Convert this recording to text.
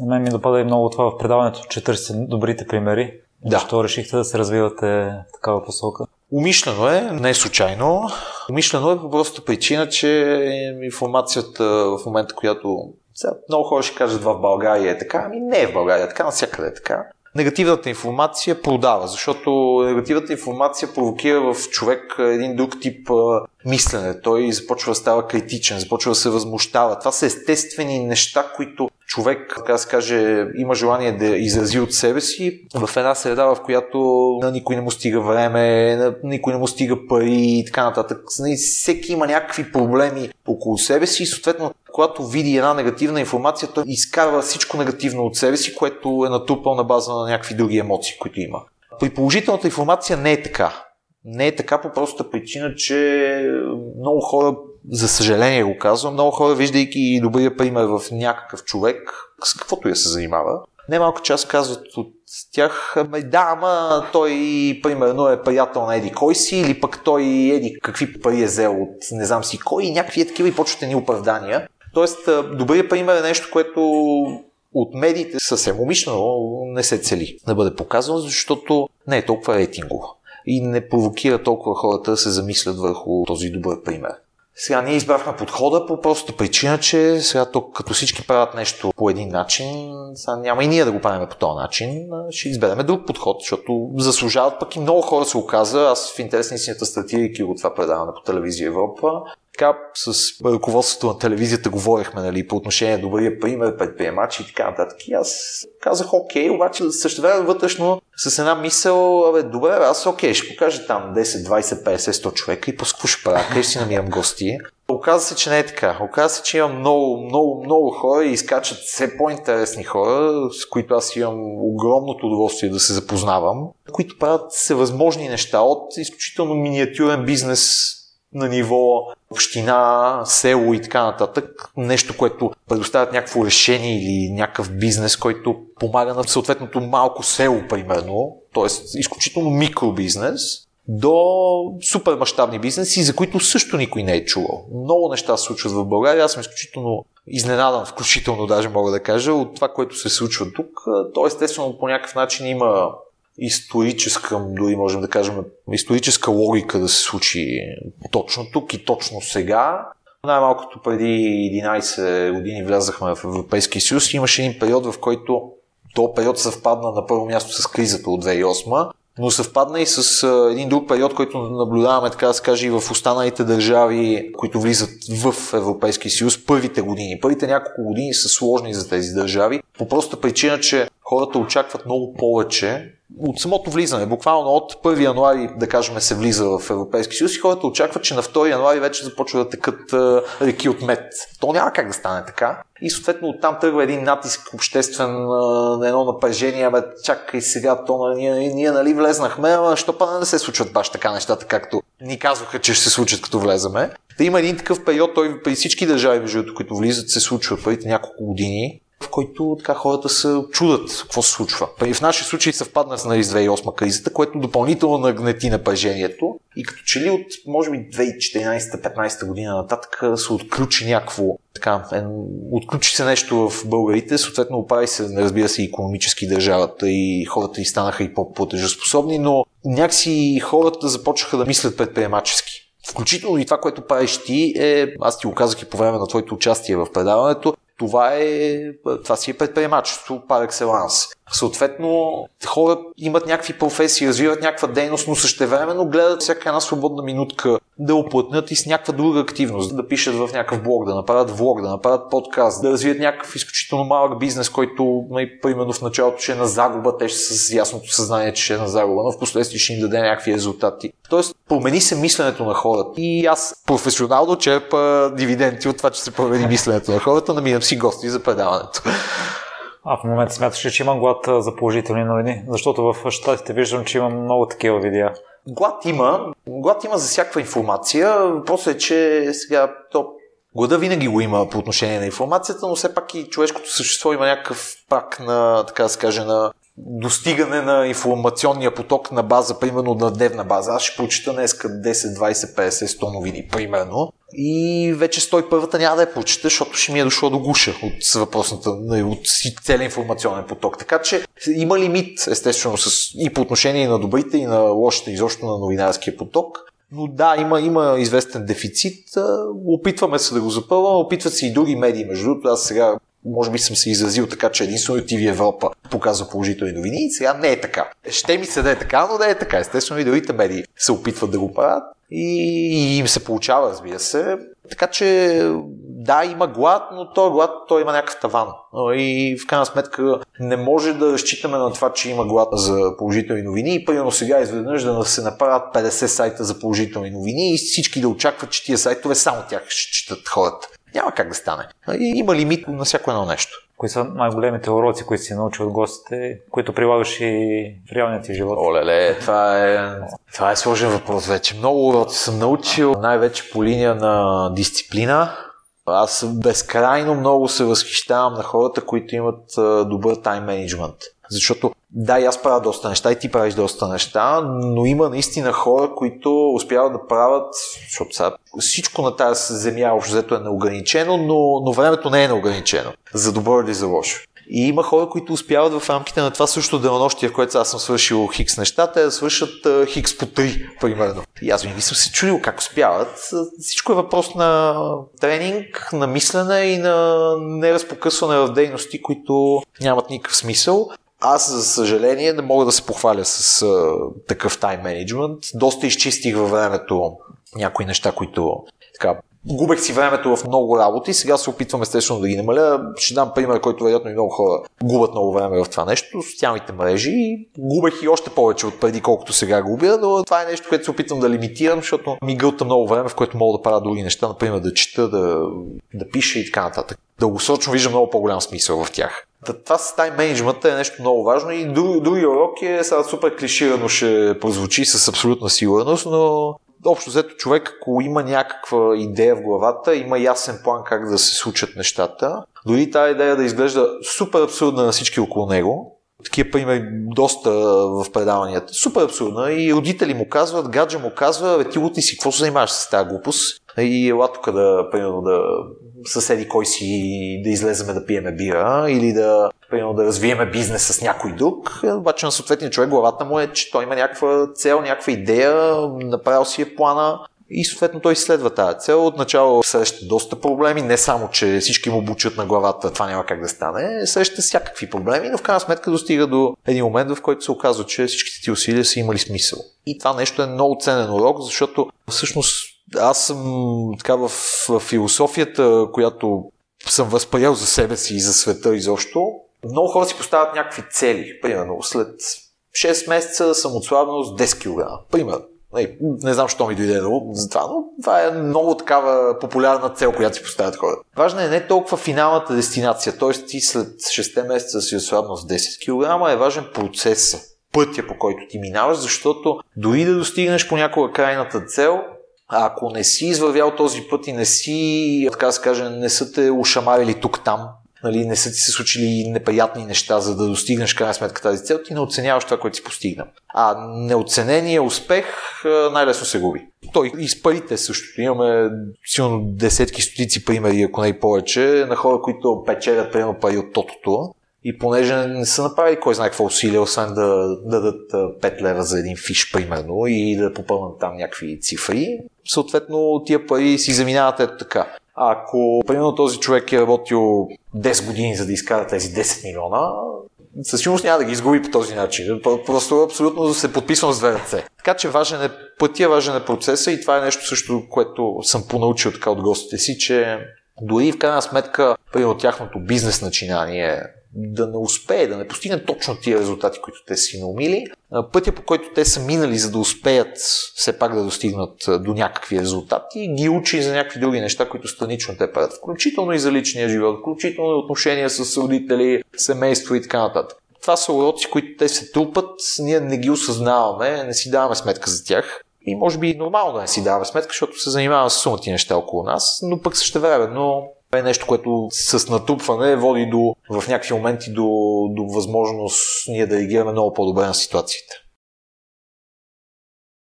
На мен ми допада и много това в предаването, че търсите добрите примери. Да. Защо решихте да се развивате в такава посока? Умишлено е, не е случайно. Умишлено е по простата причина, че информацията в момента, която сега, много хора ще кажат в България е така, ами не е в България, така навсякъде е така. Негативната информация продава, защото негативната информация провокира в човек един друг тип мислене. Той започва да става критичен, започва да се възмущава. Това са естествени неща, които човек, така се каже, има желание да изрази от себе си в една среда, в която на никой не му стига време, на никой не му стига пари и така нататък. Нали, всеки има някакви проблеми около себе си и съответно когато види една негативна информация, той изкарва всичко негативно от себе си, което е натрупал на база на някакви други емоции, които има. При положителната информация не е така. Не е така по простата причина, че много хора, за съжаление го казвам, много хора, виждайки добрия пример в някакъв човек, с каквото я се занимава, немалка част казват от тях, да, ама той примерно е приятел на Еди кой си, или пък той Еди какви пари е взел от не знам си кой, и някакви е такива и почват ни оправдания. Тоест, добрият пример е нещо, което от медиите съвсем умишлено не се цели да бъде показано, защото не е толкова рейтингово и не провокира толкова хората да се замислят върху този добър пример. Сега ние избрахме подхода по простата причина, че сега то, като всички правят нещо по един начин, сега няма и ние да го правим по този начин, ще изберем друг подход, защото заслужават пък и много хора се оказа. Аз в интерес на истината, стартирайки от това предаване по телевизия Европа, така с ръководството на телевизията говорихме нали, по отношение на добрия пример, предприемачи и така нататък. И аз казах окей, обаче също време вътрешно с една мисъл, абе, добре, аз окей, ще покажа там 10, 20, 50, 100 човека и после ще правя, къде си намирам гости. Оказва се, че не е така. Оказва се, че имам много, много, много хора и изкачат все по-интересни хора, с които аз имам огромното удоволствие да се запознавам, които правят всевъзможни неща от изключително миниатюрен бизнес на ниво община, село и така нататък. Нещо, което предоставят някакво решение или някакъв бизнес, който помага на съответното малко село, примерно, т.е. изключително микробизнес, до супер мащабни бизнеси, за които също никой не е чувал. Много неща се случват в България. Аз съм изключително изненадан, включително даже мога да кажа, от това, което се случва тук. То естествено по някакъв начин има историческа, дори можем да кажем, историческа логика да се случи точно тук и точно сега. Най-малкото преди 11 години влязахме в Европейския съюз имаше един период, в който то период съвпадна на първо място с кризата от 2008, но съвпадна и с един друг период, който наблюдаваме, така да се каже, и в останалите държави, които влизат в Европейския съюз първите години. Първите няколко години са сложни за тези държави, по проста причина, че хората очакват много повече от самото влизане, буквално от 1 януари, да кажем, се влиза в Европейски съюз и хората очакват, че на 2 януари вече започва да текат реки от мед. То няма как да стане така. И съответно оттам тръгва един натиск обществен на едно напрежение, бе, чакай сега, то ние, ние, ние нали влезнахме, ама що па не се случват баш така нещата, както ни казваха, че ще се случат като влезаме. Да има един такъв период, той при всички държави, между които влизат, се случва първите няколко години в който така хората се чудат какво се случва. И в нашия случай съвпадна с нали, 2008 кризата, което допълнително нагнети напрежението и като че ли от, може би, 2014-15 година нататък се отключи някакво, така, е, отключи се нещо в българите, съответно оправи се, разбира се, економически държавата и хората и станаха и по-платежоспособни, но някакси хората започнаха да мислят предприемачески. Включително и това, което правиш ти е, аз ти го казах и по време на твоето участие в предаването, това, е, това си е предприемачество par excellence. Съответно, хора имат някакви професии, развиват някаква дейност, но същевременно гледат всяка една свободна минутка да оплътнат и с някаква друга активност, да пишат в някакъв блог, да направят влог, да направят подкаст, да развият някакъв изключително малък бизнес, който, нали, примерно в началото ще е на загуба, те ще с ясното съзнание, че ще е на загуба, но в последствие ще им даде някакви резултати. Тоест, промени се мисленето на хората. И аз професионално черпа дивиденти от това, че се промени мисленето на хората, намирам си гости за предаването. А в момента смяташ че има глад за положителни новини? Защото в щатите виждам, че има много такива видеа. Глад има. Глад има за всякаква информация. Въпросът е, че сега то Глада винаги го има по отношение на информацията, но все пак и човешкото същество има някакъв пак на, така да се каже, на достигане на информационния поток на база, примерно на дневна база. Аз ще прочита днес 10, 20, 50, 100 новини, примерно. И вече 101-та няма да я прочита, защото ще ми е дошло до гуша от въпросната, от целия информационен поток. Така че има лимит, естествено, с, и по отношение на добрите, и на лошите, изобщо на новинарския поток. Но да, има, има известен дефицит. Опитваме се да го запълваме, опитват се и други медии. Между другото, аз сега може би съм се изразил така, че единствено TV Европа показва положителни новини и сега не е така. Ще ми се да е така, но да е така. Естествено и другите медии се опитват да го правят и, и им се получава, разбира се. Така че да, има глад, но този глад той има някакъв таван. И в крайна сметка не може да разчитаме на това, че има глад за положителни новини и примерно сега изведнъж да се направят 50 сайта за положителни новини и всички да очакват, че тия сайтове само тях ще четат хората. Няма как да стане. Има лимит на всяко едно нещо. Кои са най-големите уроци, които си научил от гостите, които прилагаш и в реалния ти живот? Оле, това е, това е сложен въпрос вече. Много уроци съм научил, най-вече по линия на дисциплина. Аз безкрайно много се възхищавам на хората, които имат добър тайм менеджмент. Защото да, и аз правя доста неща, и ти правиш доста неща, но има наистина хора, които успяват да правят, защото сега всичко на тази земя общо взето е неограничено, но, но времето не е неограничено, за добро или за лошо. И има хора, които успяват в рамките на това също денонощие, в което аз съм свършил хикс неща, те да свършат хикс по три, примерно. И аз винаги съм се чудил как успяват. Всичко е въпрос на тренинг, на мислене и на неразпокъсване в дейности, които нямат никакъв смисъл. Аз, за съжаление, не мога да се похваля с а, такъв тайм менеджмент. Доста изчистих във времето някои неща, които така, губех си времето в много работи, сега се опитвам естествено да ги намаля. Ще дам пример, който вероятно и много хора губят много време в това нещо, социалните мрежи. Губех и още повече от преди, колкото сега губя, но това е нещо, което се опитвам да лимитирам, защото ми гълта много време, в което мога да правя други неща, например да чета, да, да пиша и така нататък. Дългосрочно виждам много по-голям смисъл в тях. Това с тайм менеджмента е нещо много важно и други, други уроки е сега супер клиширано ще прозвучи с абсолютна сигурност, но общо взето човек, ако има някаква идея в главата, има ясен план как да се случат нещата, дори тази идея да изглежда супер абсурдна на всички около него, такива примери доста в предаванията. Супер абсурдна. И родители му казват, гаджа му казва, бе ти ти си, какво се занимаваш с тази глупост? И ела тук да, примерно, да съседи кой си да излеземе да пиеме бира или да, примерно, да развиеме бизнес с някой друг. Обаче на съответния човек главата му е, че той има някаква цел, някаква идея, направил си е плана и съответно той изследва тази цел. Отначало среща доста проблеми, не само, че всички му бучат на главата, това няма как да стане, среща всякакви проблеми, но в крайна сметка достига до един момент, в който се оказва, че всичките ти усилия са имали смисъл. И това нещо е много ценен урок, защото всъщност аз съм така в, в философията, която съм възприял за себе си и за света изобщо. Много хора си поставят някакви цели. Примерно, след 6 месеца съм отслабнал с 10 кг. Пример. Не, не знам, що ми дойде за това, но това е много такава популярна цел, която си поставят хората. Важна е не толкова финалната дестинация, т.е. ти след 6 месеца си отслабнал с 10 кг, е важен процесът пътя, по който ти минаваш, защото дори да достигнеш понякога крайната цел, ако не си извървял този път и не си, така да се каже, не са те ушамарили тук-там, нали, не са ти се случили неприятни неща, за да достигнеш крайна сметка тази цел, ти не оценяваш това, което си постигнал. А неоценения успех най-лесно се губи. Той и с парите също. Имаме силно десетки, стотици примери, ако не и повече, на хора, които печелят примерно пари от тотото и понеже не са направили кой знае какво усилие, освен да, да дадат 5 лева за един фиш, примерно, и да попълнат там някакви цифри, съответно тия пари си заминават ето така. Ако, примерно, този човек е работил 10 години за да изкара тези 10 милиона, със сигурност няма да ги изгуби по този начин. Просто абсолютно се подписвам с две ръце. Така че важен е пътя, важен е процеса и това е нещо също, което съм понаучил така от гостите си, че дори в крайна сметка, примерно тяхното бизнес начинание да не успее, да не постигне точно тия резултати, които те си наумили. Пътя по който те са минали, за да успеят все пак да достигнат до някакви резултати, ги учи за някакви други неща, които странично те правят. Включително и за личния живот, включително и отношения с родители, семейство и така нататък. Това са уроци, които те се трупат, ние не ги осъзнаваме, не си даваме сметка за тях. И може би нормално да не си даваме сметка, защото се занимаваме с сумати неща около нас, но пък също време, но е нещо, което с натрупване води до, в някакви моменти до, до възможност ние да реагираме много по-добре на ситуациите.